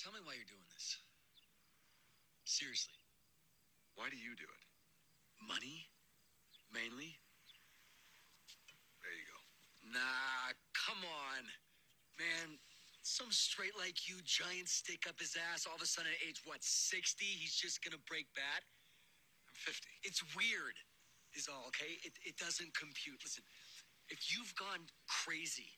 Tell me why you're doing this. Seriously. Why do you do it? Money? Mainly? There you go. Nah, come on. Man, some straight like you, giant stick up his ass, all of a sudden at age, what, 60, he's just gonna break bad? I'm 50. It's weird, is all, okay? It, it doesn't compute. Listen, if you've gone crazy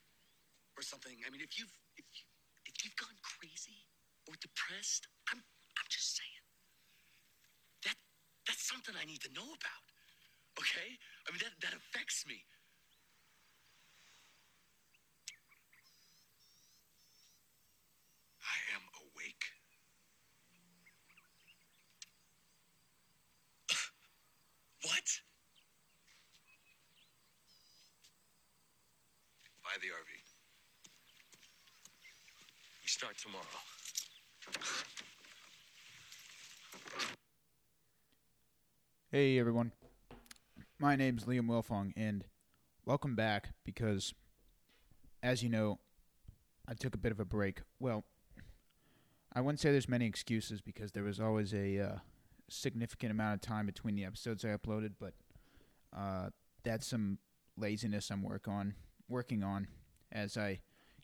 or something, I mean, if you've, if, you, if you've gone crazy or depressed, I'm, I'm just saying. That, that's something I need to know about, okay? I mean, that, that affects me. I am awake. What? Buy the RV. We start tomorrow. Hey everyone, my name's Liam Wilfong, and welcome back because, as you know, I took a bit of a break. Well, I wouldn't say there's many excuses because there was always a uh, significant amount of time between the episodes I uploaded, but uh, that's some laziness I'm work on working on as I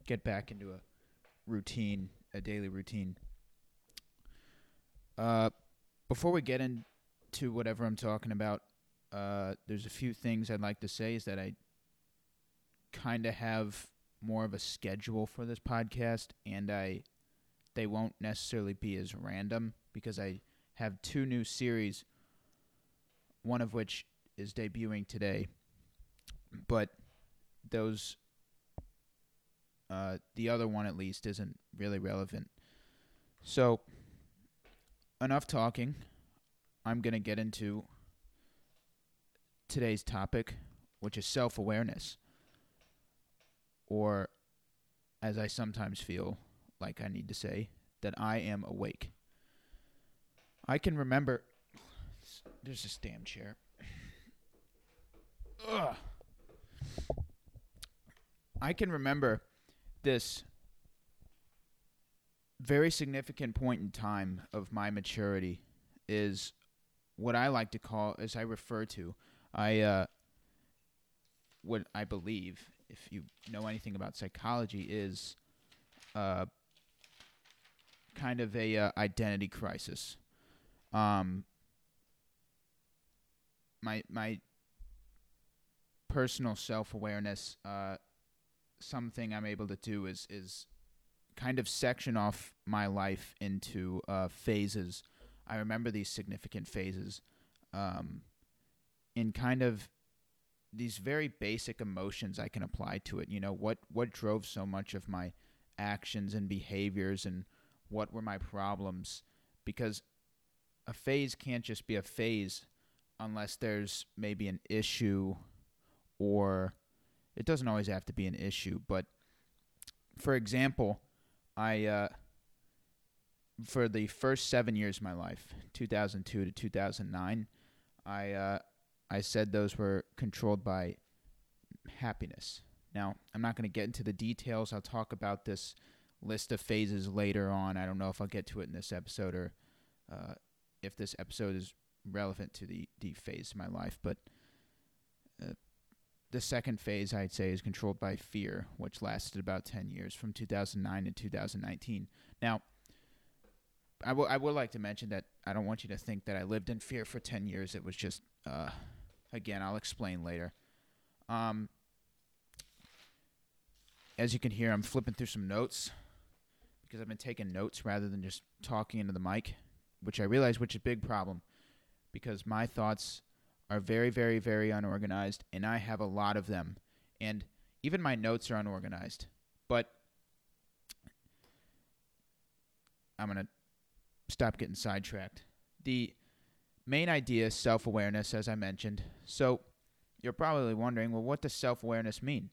get back into a routine, a daily routine. Uh, before we get into whatever I'm talking about, uh, there's a few things I'd like to say. Is that I kind of have more of a schedule for this podcast, and I they won't necessarily be as random because I have two new series, one of which is debuting today, but those uh, the other one at least isn't really relevant. So enough talking. I'm going to get into today's topic, which is self awareness. Or, as I sometimes feel like I need to say, that I am awake. I can remember. There's this damn chair. Ugh. I can remember this very significant point in time of my maturity is what I like to call, as I refer to, I uh, what I believe, if you know anything about psychology, is uh, kind of a uh, identity crisis. Um, my my personal self awareness, uh, something I'm able to do is is kind of section off my life into uh, phases. I remember these significant phases um, in kind of these very basic emotions I can apply to it. You know, what, what drove so much of my actions and behaviors and what were my problems? Because a phase can't just be a phase unless there's maybe an issue or it doesn't always have to be an issue, but for example, I uh, for the first seven years of my life, 2002 to 2009, I uh, I said those were controlled by happiness. Now, I'm not going to get into the details. I'll talk about this list of phases later on. I don't know if I'll get to it in this episode or uh, if this episode is relevant to the, the phase of my life. But the second phase, I'd say, is controlled by fear, which lasted about 10 years from 2009 to 2019. Now, I, would like to mention that I don't want you to think that I lived in fear for 10 years. It was just, uh, again, I'll explain later. Um, as you can hear, I'm flipping through some notes because I've been taking notes rather than just talking into the mic, which I realize which is a big problem because my thoughts are very, very, very unorganized, and I have a lot of them. And even my notes are unorganized. But I'm going to stop getting sidetracked. The main idea is self awareness, as I mentioned. So you're probably wondering, well, what does self awareness mean?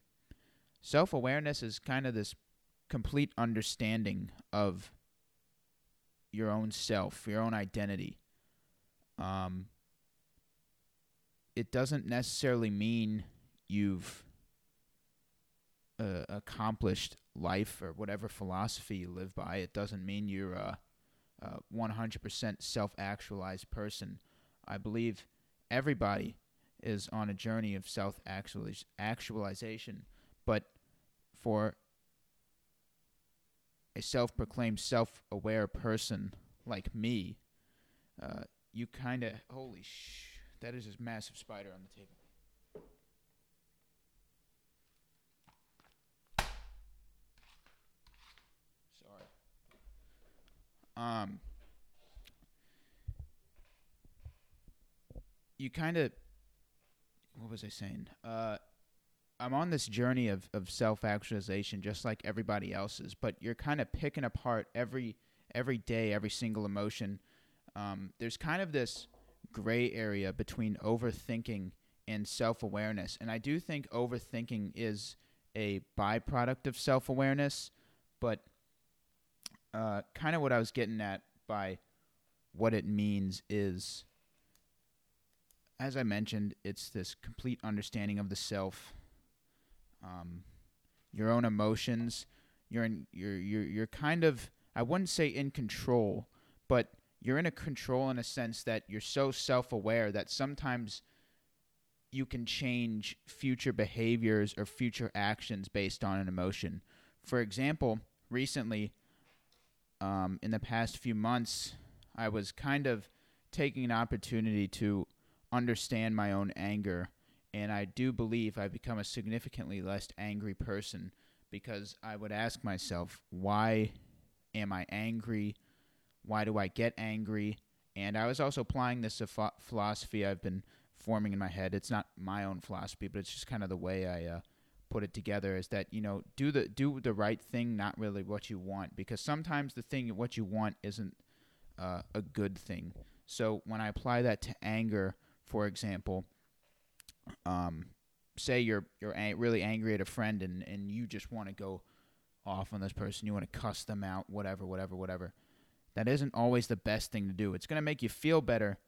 Self awareness is kind of this complete understanding of your own self, your own identity. Um, it doesn't necessarily mean you've uh, accomplished life or whatever philosophy you live by, it doesn't mean you're a, a 100% self actualized person. I believe everybody is on a journey of self actualization, but for a self proclaimed self aware person like me, uh, you kind of. Holy sh! That is a massive spider on the table. Sorry. Um you kind of what was I saying? Uh I'm on this journey of, of self actualization just like everybody else's, but you're kind of picking apart every every day, every single emotion. Um, there's kind of this gray area between overthinking and self awareness. And I do think overthinking is a byproduct of self awareness, but uh, kind of what I was getting at by what it means is, as I mentioned, it's this complete understanding of the self, um, your own emotions. You're in, you're you're you're kind of I wouldn't say in control, but you're in a control in a sense that you're so self-aware that sometimes you can change future behaviors or future actions based on an emotion. For example, recently um, in the past few months, I was kind of taking an opportunity to understand my own anger. And I do believe I've become a significantly less angry person because I would ask myself, why am I angry? Why do I get angry? And I was also applying this philosophy I've been forming in my head. It's not my own philosophy, but it's just kind of the way I uh, put it together is that you know do the do the right thing not really what you want because sometimes the thing what you want isn't uh, a good thing so when i apply that to anger for example um, say you're you're really angry at a friend and and you just want to go off on this person you want to cuss them out whatever whatever whatever that isn't always the best thing to do it's going to make you feel better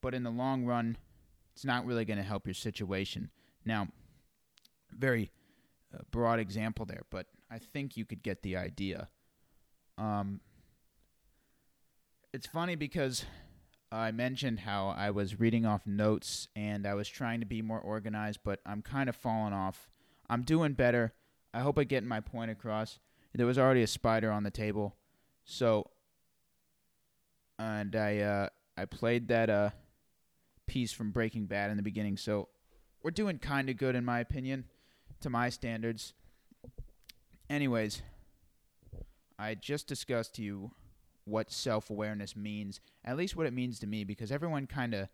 but in the long run it's not really going to help your situation now very uh, broad example there, but I think you could get the idea. Um, it's funny because I mentioned how I was reading off notes and I was trying to be more organized, but I'm kind of falling off. I'm doing better. I hope I get my point across. There was already a spider on the table, so and I uh, I played that uh, piece from Breaking Bad in the beginning, so we're doing kind of good in my opinion to my standards. Anyways, I just discussed to you what self awareness means, at least what it means to me, because everyone kind of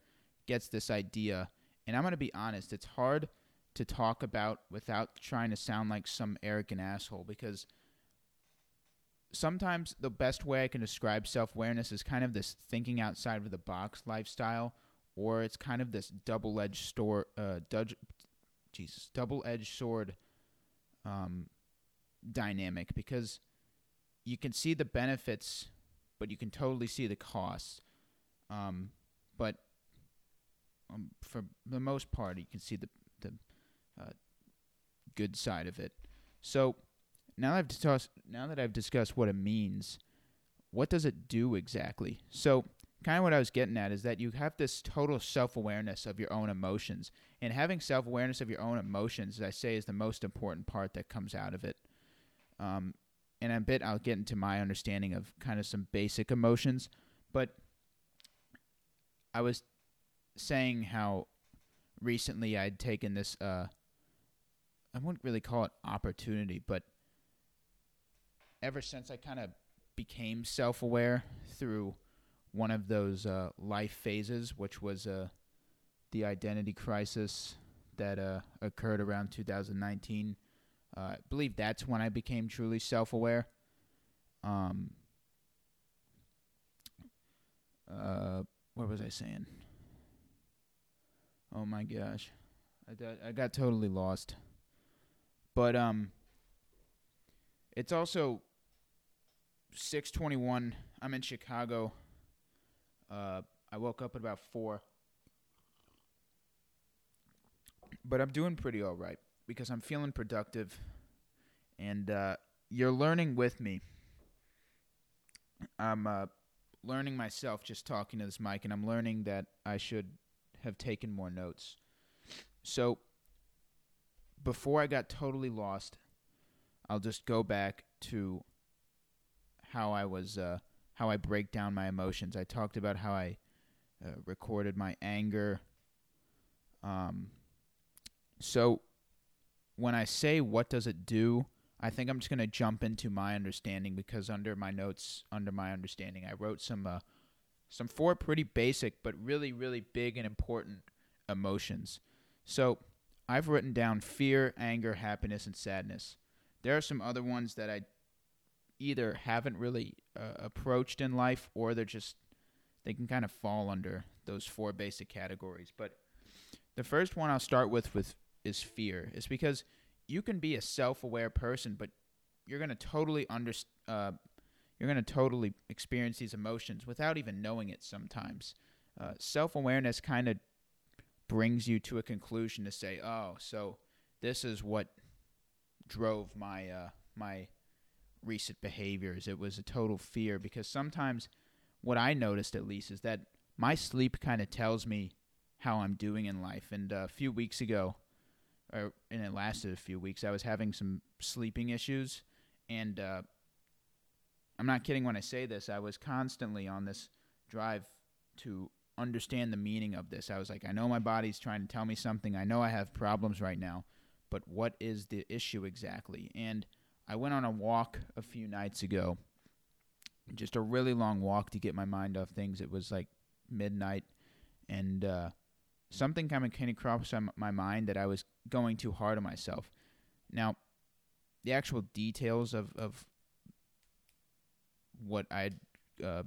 gets this idea. And I'm going to be honest, it's hard to talk about without trying to sound like some arrogant asshole because sometimes the best way I can describe self awareness is kind of this thinking outside of the box lifestyle, or it's kind of this double edged store, uh, Jesus, double edged sword um, dynamic because you can see the benefits, but you can totally see the costs. Um, but um, for the most part, you can see the the uh, good side of it. So now that I've discussed now that I've discussed what it means, what does it do exactly? So kind of what I was getting at is that you have this total self awareness of your own emotions. And having self awareness of your own emotions, as I say, is the most important part that comes out of it. Um, and a bit, I'll get into my understanding of kind of some basic emotions. But I was saying how recently I'd taken this, uh, I wouldn't really call it opportunity, but ever since I kind of became self aware through one of those uh, life phases, which was uh, the identity crisis that uh, occurred around 2019. Uh, I believe that's when I became truly self aware. Um, uh, what was I saying? Oh my gosh, I, got, I got totally lost. But um, it's also 6:21. I'm in Chicago. Uh, I woke up at about four, but I'm doing pretty all right because I'm feeling productive. and uh, you're learning with me. I'm uh, learning myself just talking to this mic, and I'm learning that I should have taken more notes. So, before I got totally lost, I'll just go back to how I was, uh, how I break down my emotions. I talked about how I uh, recorded my anger. Um, so, when I say what does it do, I think I'm just going to jump into my understanding because under my notes, under my understanding, I wrote some uh, some four pretty basic but really really big and important emotions. So, I've written down fear, anger, happiness, and sadness. There are some other ones that I either haven't really uh, approached in life or they're just they can kind of fall under those four basic categories. But the first one I'll start with with is fear. It's because you can be a self-aware person, but you're going to totally under uh, you're going to totally experience these emotions without even knowing it sometimes. Uh, self-awareness kind of brings you to a conclusion to say, "Oh, so this is what drove my uh, my recent behaviors. It was a total fear because sometimes what I noticed at least is that my sleep kind of tells me how I'm doing in life. And uh, a few weeks ago, or and it lasted a few weeks. I was having some sleeping issues, and uh, I'm not kidding when I say this. I was constantly on this drive to understand the meaning of this. I was like, I know my body's trying to tell me something. I know I have problems right now, but what is the issue exactly? And I went on a walk a few nights ago, just a really long walk to get my mind off things. It was like midnight, and uh, something kind of came across my mind that I was going too hard on myself. Now, the actual details of of what I'd uh,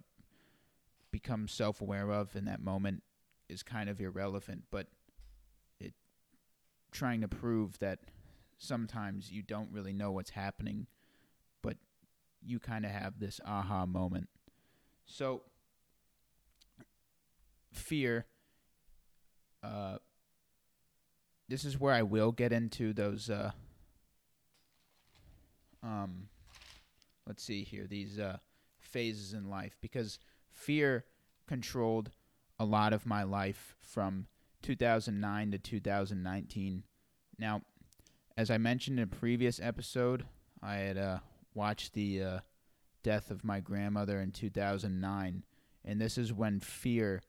become self aware of in that moment is kind of irrelevant, but it trying to prove that sometimes you don't really know what's happening, but you kind of have this aha moment. So, fear uh, this is where I will get into those. Uh, um, let's see here these uh, phases in life because fear controlled a lot of my life from 2009 to 2019. Now, as I mentioned in a previous episode, I had uh, watched the uh, death of my grandmother in 2009, and this is when fear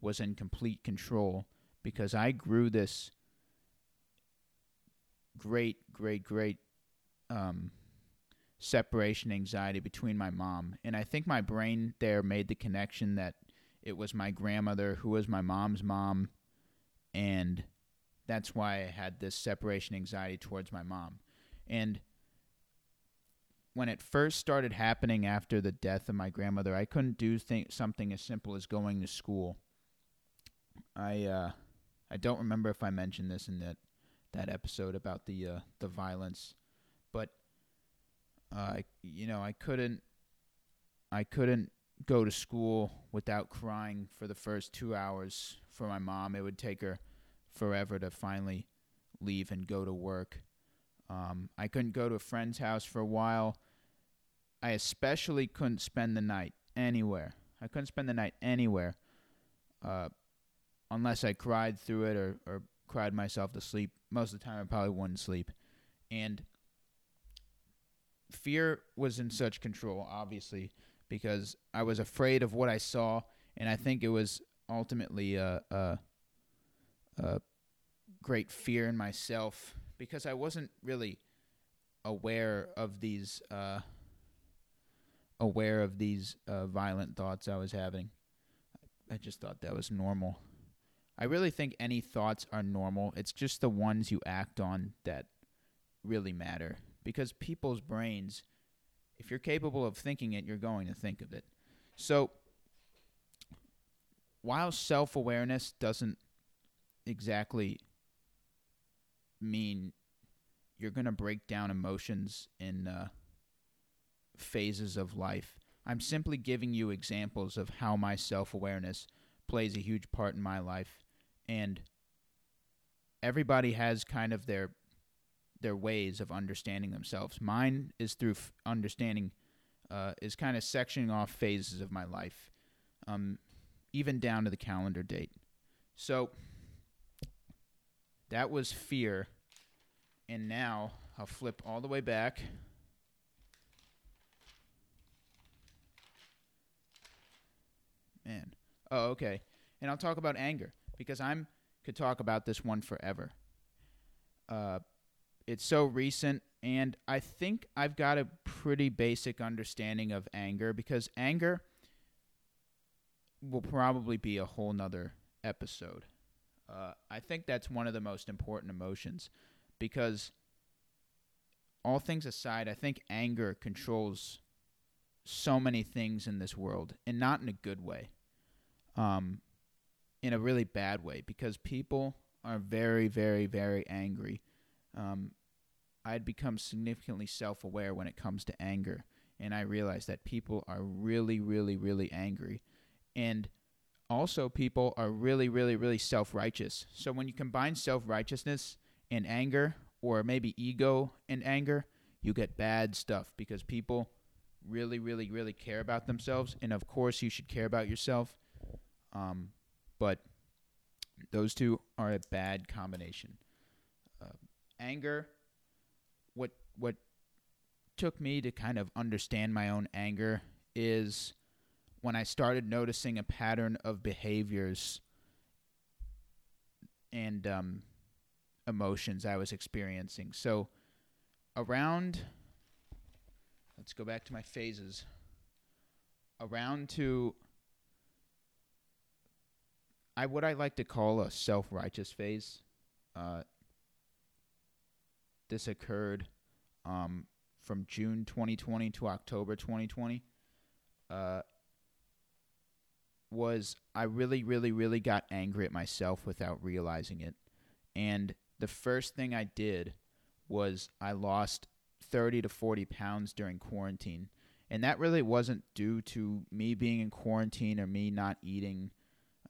was in complete control because I grew this great, great, great um, separation anxiety between my mom. And I think my brain there made the connection that it was my grandmother who was my mom's mom. And that's why I had this separation anxiety towards my mom. And when it first started happening after the death of my grandmother, I couldn't do th- something as simple as going to school. I uh, I don't remember if I mentioned this in that that episode about the uh, the violence, but uh, you know I couldn't I couldn't go to school without crying for the first two hours for my mom. It would take her forever to finally leave and go to work. Um, I couldn't go to a friend's house for a while. I especially couldn't spend the night anywhere. I couldn't spend the night anywhere. Uh, unless I cried through it or, or cried myself to sleep. Most of the time, I probably wouldn't sleep. And fear was in such control, obviously, because I was afraid of what I saw, and I think it was ultimately a, a, great fear in myself because I wasn't really aware of these uh, aware of these uh, violent thoughts I was having. I just thought that was normal. I really think any thoughts are normal. It's just the ones you act on that really matter. Because people's brains, if you're capable of thinking it, you're going to think of it. So, while self awareness doesn't exactly mean you're going to break down emotions in uh, phases of life, I'm simply giving you examples of how my self awareness plays a huge part in my life and everybody has kind of their their ways of understanding themselves. Mine is through f- understanding, uh, is kind of sectioning off phases of my life, um, even down to the calendar date. So that was fear. And now I'll flip all the way back. Man. Oh, okay. And I'll talk about anger because I'm could talk about this one forever. Uh, it's so recent, and I think I've got a pretty basic understanding of anger because anger will probably be a whole nother episode. Uh, I think that's one of the most important emotions because all things aside, I think anger controls so many things in this world, and not in a good way. Um, in a really bad way because people are very, very, very angry. Um, I had become significantly self aware when it comes to anger, and I realized that people are really, really, really angry. And also, people are really, really, really self righteous. So when you combine self righteousness and anger, or maybe ego and anger, you get bad stuff because people really, really, really care about themselves. And of course, you should care about yourself. Um, but those two are a bad combination. Uh, anger, what what took me to kind of understand my own anger is when I started noticing a pattern of behaviors and um, emotions I was experiencing. So around, let's go back to my phases. Around to I what I like to call a self righteous phase. Uh, this occurred um, from June 2020 to October 2020. Uh, was I really, really, really got angry at myself without realizing it. And the first thing I did was I lost 30 to 40 pounds during quarantine. And that really wasn't due to me being in quarantine or me not eating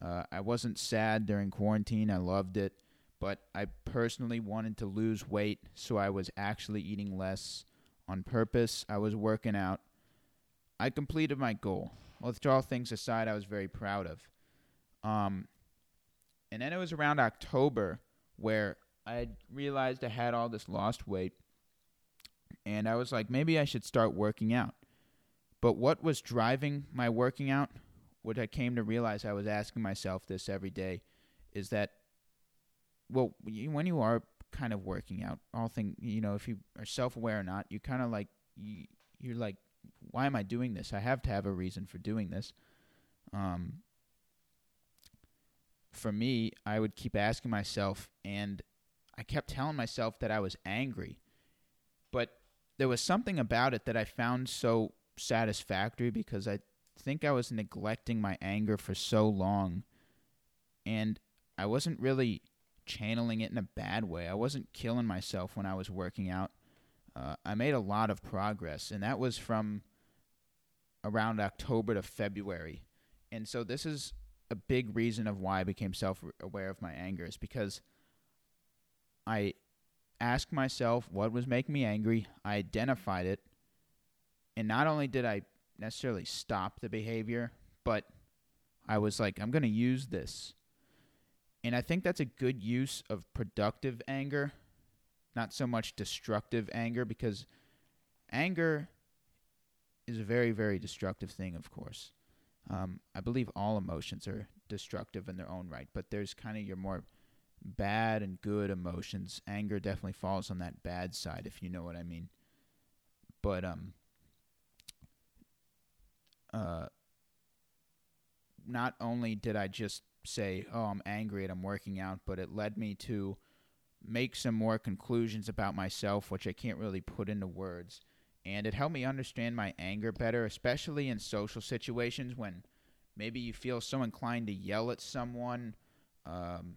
uh, I wasn't sad during quarantine. I loved it. But I personally wanted to lose weight, so I was actually eating less on purpose. I was working out. I completed my goal. Withdraw things aside, I was very proud of. Um, and then it was around October where I realized I had all this lost weight. And I was like, maybe I should start working out. But what was driving my working out what I came to realize, I was asking myself this every day, is that, well, when you are kind of working out, all thing, you know, if you are self aware or not, you kind of like, you, you're like, why am I doing this? I have to have a reason for doing this. Um, for me, I would keep asking myself, and I kept telling myself that I was angry, but there was something about it that I found so satisfactory because I think I was neglecting my anger for so long, and I wasn't really channeling it in a bad way. I wasn't killing myself when I was working out. Uh, I made a lot of progress, and that was from around October to February. And so this is a big reason of why I became self-aware of my anger is because I asked myself what was making me angry. I identified it, and not only did I necessarily stop the behavior, but I was like, I'm going to use this. And I think that's a good use of productive anger, not so much destructive anger, because anger is a very, very destructive thing, of course. Um, I believe all emotions are destructive in their own right, but there's kind of your more bad and good emotions. Anger definitely falls on that bad side, if you know what I mean. But um, uh, not only did I just say, "Oh, I'm angry and I'm working out," but it led me to make some more conclusions about myself, which I can't really put into words. And it helped me understand my anger better, especially in social situations when maybe you feel so inclined to yell at someone. Um,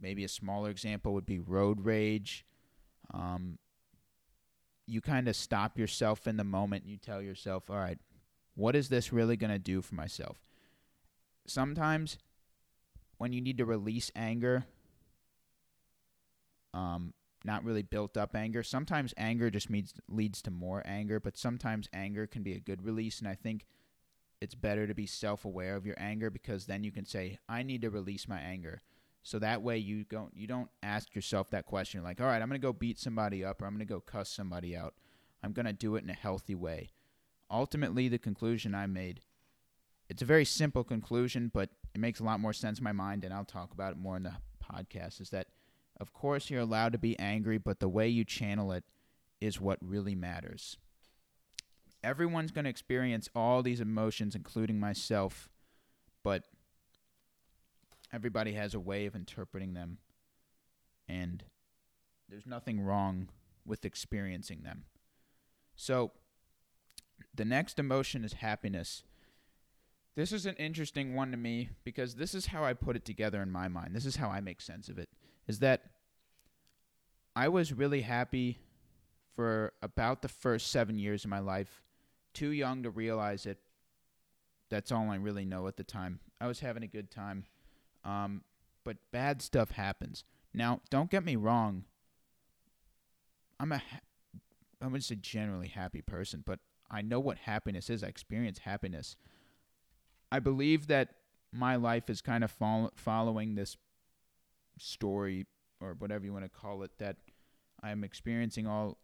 maybe a smaller example would be road rage. Um, you kind of stop yourself in the moment and you tell yourself, all right, what is this really going to do for myself? Sometimes when you need to release anger, um, not really built up anger. Sometimes anger just means leads to more anger, but sometimes anger can be a good release and I think it's better to be self-aware of your anger because then you can say I need to release my anger. So that way you don't you don't ask yourself that question like, "All right, I'm going to go beat somebody up or I'm going to go cuss somebody out." I'm going to do it in a healthy way. Ultimately, the conclusion I made it's a very simple conclusion, but it makes a lot more sense in my mind and I'll talk about it more in the podcast is that of course, you're allowed to be angry, but the way you channel it is what really matters. Everyone's going to experience all these emotions, including myself, but everybody has a way of interpreting them, and there's nothing wrong with experiencing them. So, the next emotion is happiness. This is an interesting one to me because this is how I put it together in my mind. This is how I make sense of it is that I was really happy for about the first seven years of my life. Too young to realize it. That's all I really know at the time. I was having a good time. Um, but bad stuff happens. Now, don't get me wrong. I'm a, ha- I wouldn't say generally happy person, but I know what happiness is. I experience happiness. I believe that my life is kind of fol- following this story or whatever you want to call it that I'm experiencing all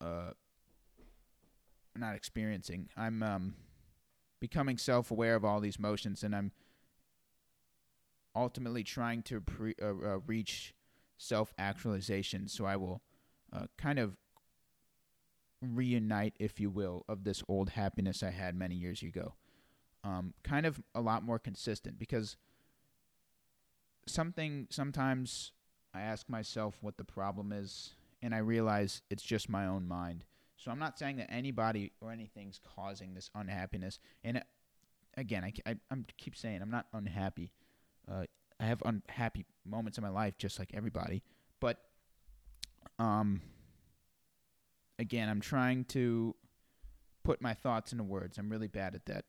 uh not experiencing I'm um becoming self-aware of all these motions and I'm ultimately trying to pre- uh, uh, reach self-actualization. So I will uh, kind of reunite if you will of this old happiness I had many years ago. Um kind of a lot more consistent because something sometimes I ask myself what the problem is, and I realize it's just my own mind. So I'm not saying that anybody or anything's causing this unhappiness. And uh, again, I, I I'm keep saying I'm not unhappy. Uh, I have unhappy moments in my life, just like everybody. But um, again, I'm trying to put my thoughts into words. I'm really bad at that.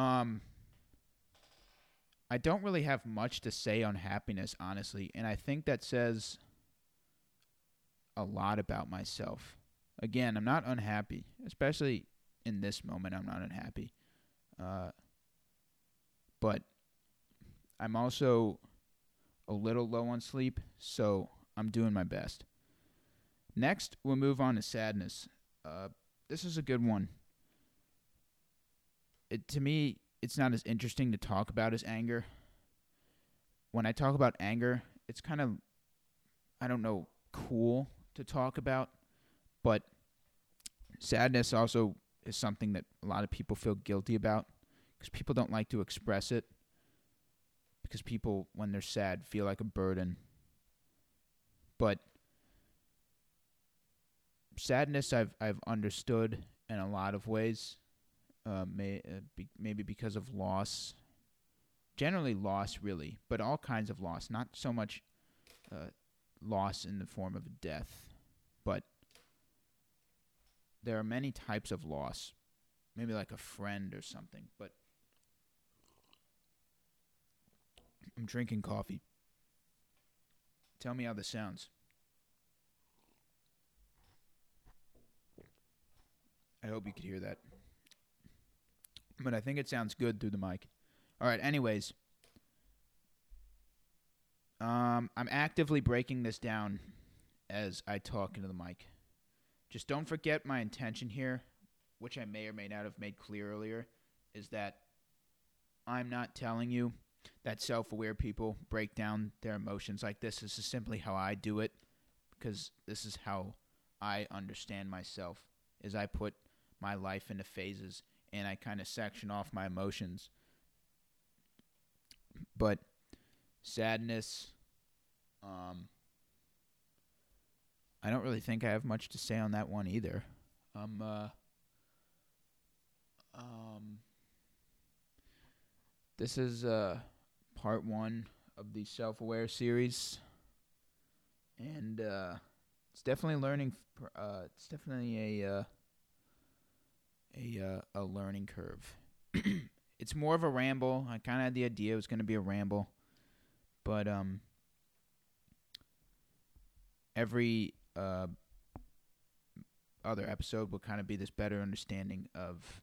Um, I don't really have much to say on happiness, honestly, and I think that says a lot about myself. Again, I'm not unhappy, especially in this moment. I'm not unhappy, uh, but I'm also a little low on sleep, so I'm doing my best. Next, we'll move on to sadness. Uh, this is a good one. It to me, it's not as interesting to talk about as anger. When I talk about anger, it's kind of I don't know, cool to talk about, but sadness also is something that a lot of people feel guilty about because people don't like to express it because people when they're sad feel like a burden. But sadness I've I've understood in a lot of ways uh, may uh, be, maybe because of loss. Generally, loss really, but all kinds of loss. Not so much uh, loss in the form of death, but there are many types of loss. Maybe like a friend or something. But I'm drinking coffee. Tell me how this sounds. I hope you could hear that but I think it sounds good through the mic. All right, anyways. Um, I'm actively breaking this down as I talk into the mic. Just don't forget my intention here, which I may or may not have made clear earlier, is that I'm not telling you that self aware people break down their emotions like this. This is simply how I do it because this is how I understand myself is I put my life into phases and I kind of section off my emotions. But sadness, um, I don't really think I have much to say on that one either. Um, uh, um, this is uh, part one of the self aware series, and uh, it's definitely learning. Uh, it's definitely a uh, a uh, a learning curve. it's more of a ramble. I kind of had the idea it was going to be a ramble, but um, every uh, other episode will kind of be this better understanding of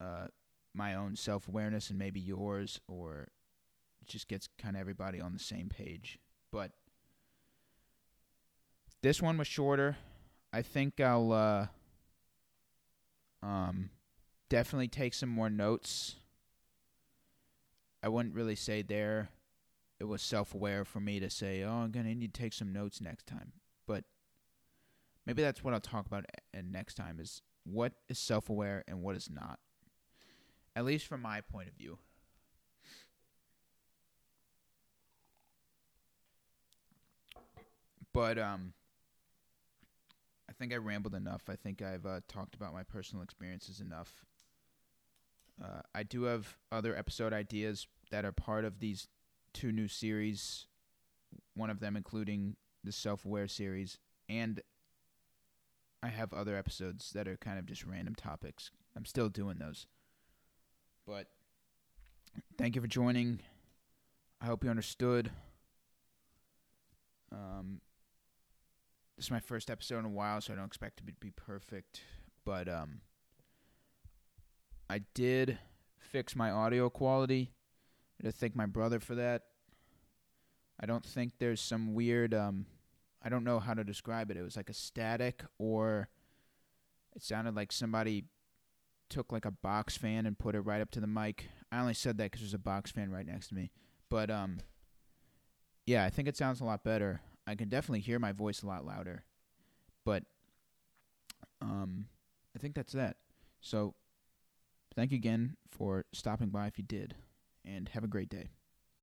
uh, my own self awareness and maybe yours, or it just gets kind of everybody on the same page. But this one was shorter. I think I'll uh, um, definitely take some more notes. I wouldn't really say there it was self aware for me to say, oh, I'm going to need to take some notes next time. But maybe that's what I'll talk about and next time is what is self aware and what is not. At least from my point of view. But um think I rambled enough. I think I've uh, talked about my personal experiences enough. Uh, I do have other episode ideas that are part of these two new series, one of them including the self aware series, and I have other episodes that are kind of just random topics. I'm still doing those. But thank you for joining. I hope you understood. Um, this is my first episode in a while, so I don't expect it to be, perfect. But um, I did fix my audio quality. I to thank my brother for that. I don't think there's some weird. Um, I don't know how to describe it. It was like a static, or it sounded like somebody took like a box fan and put it right up to the mic. I only said that because there's a box fan right next to me. But um, yeah, I think it sounds a lot better. I can definitely hear my voice a lot louder. But um, I think that's that. So thank you again for stopping by if you did, and have a great day.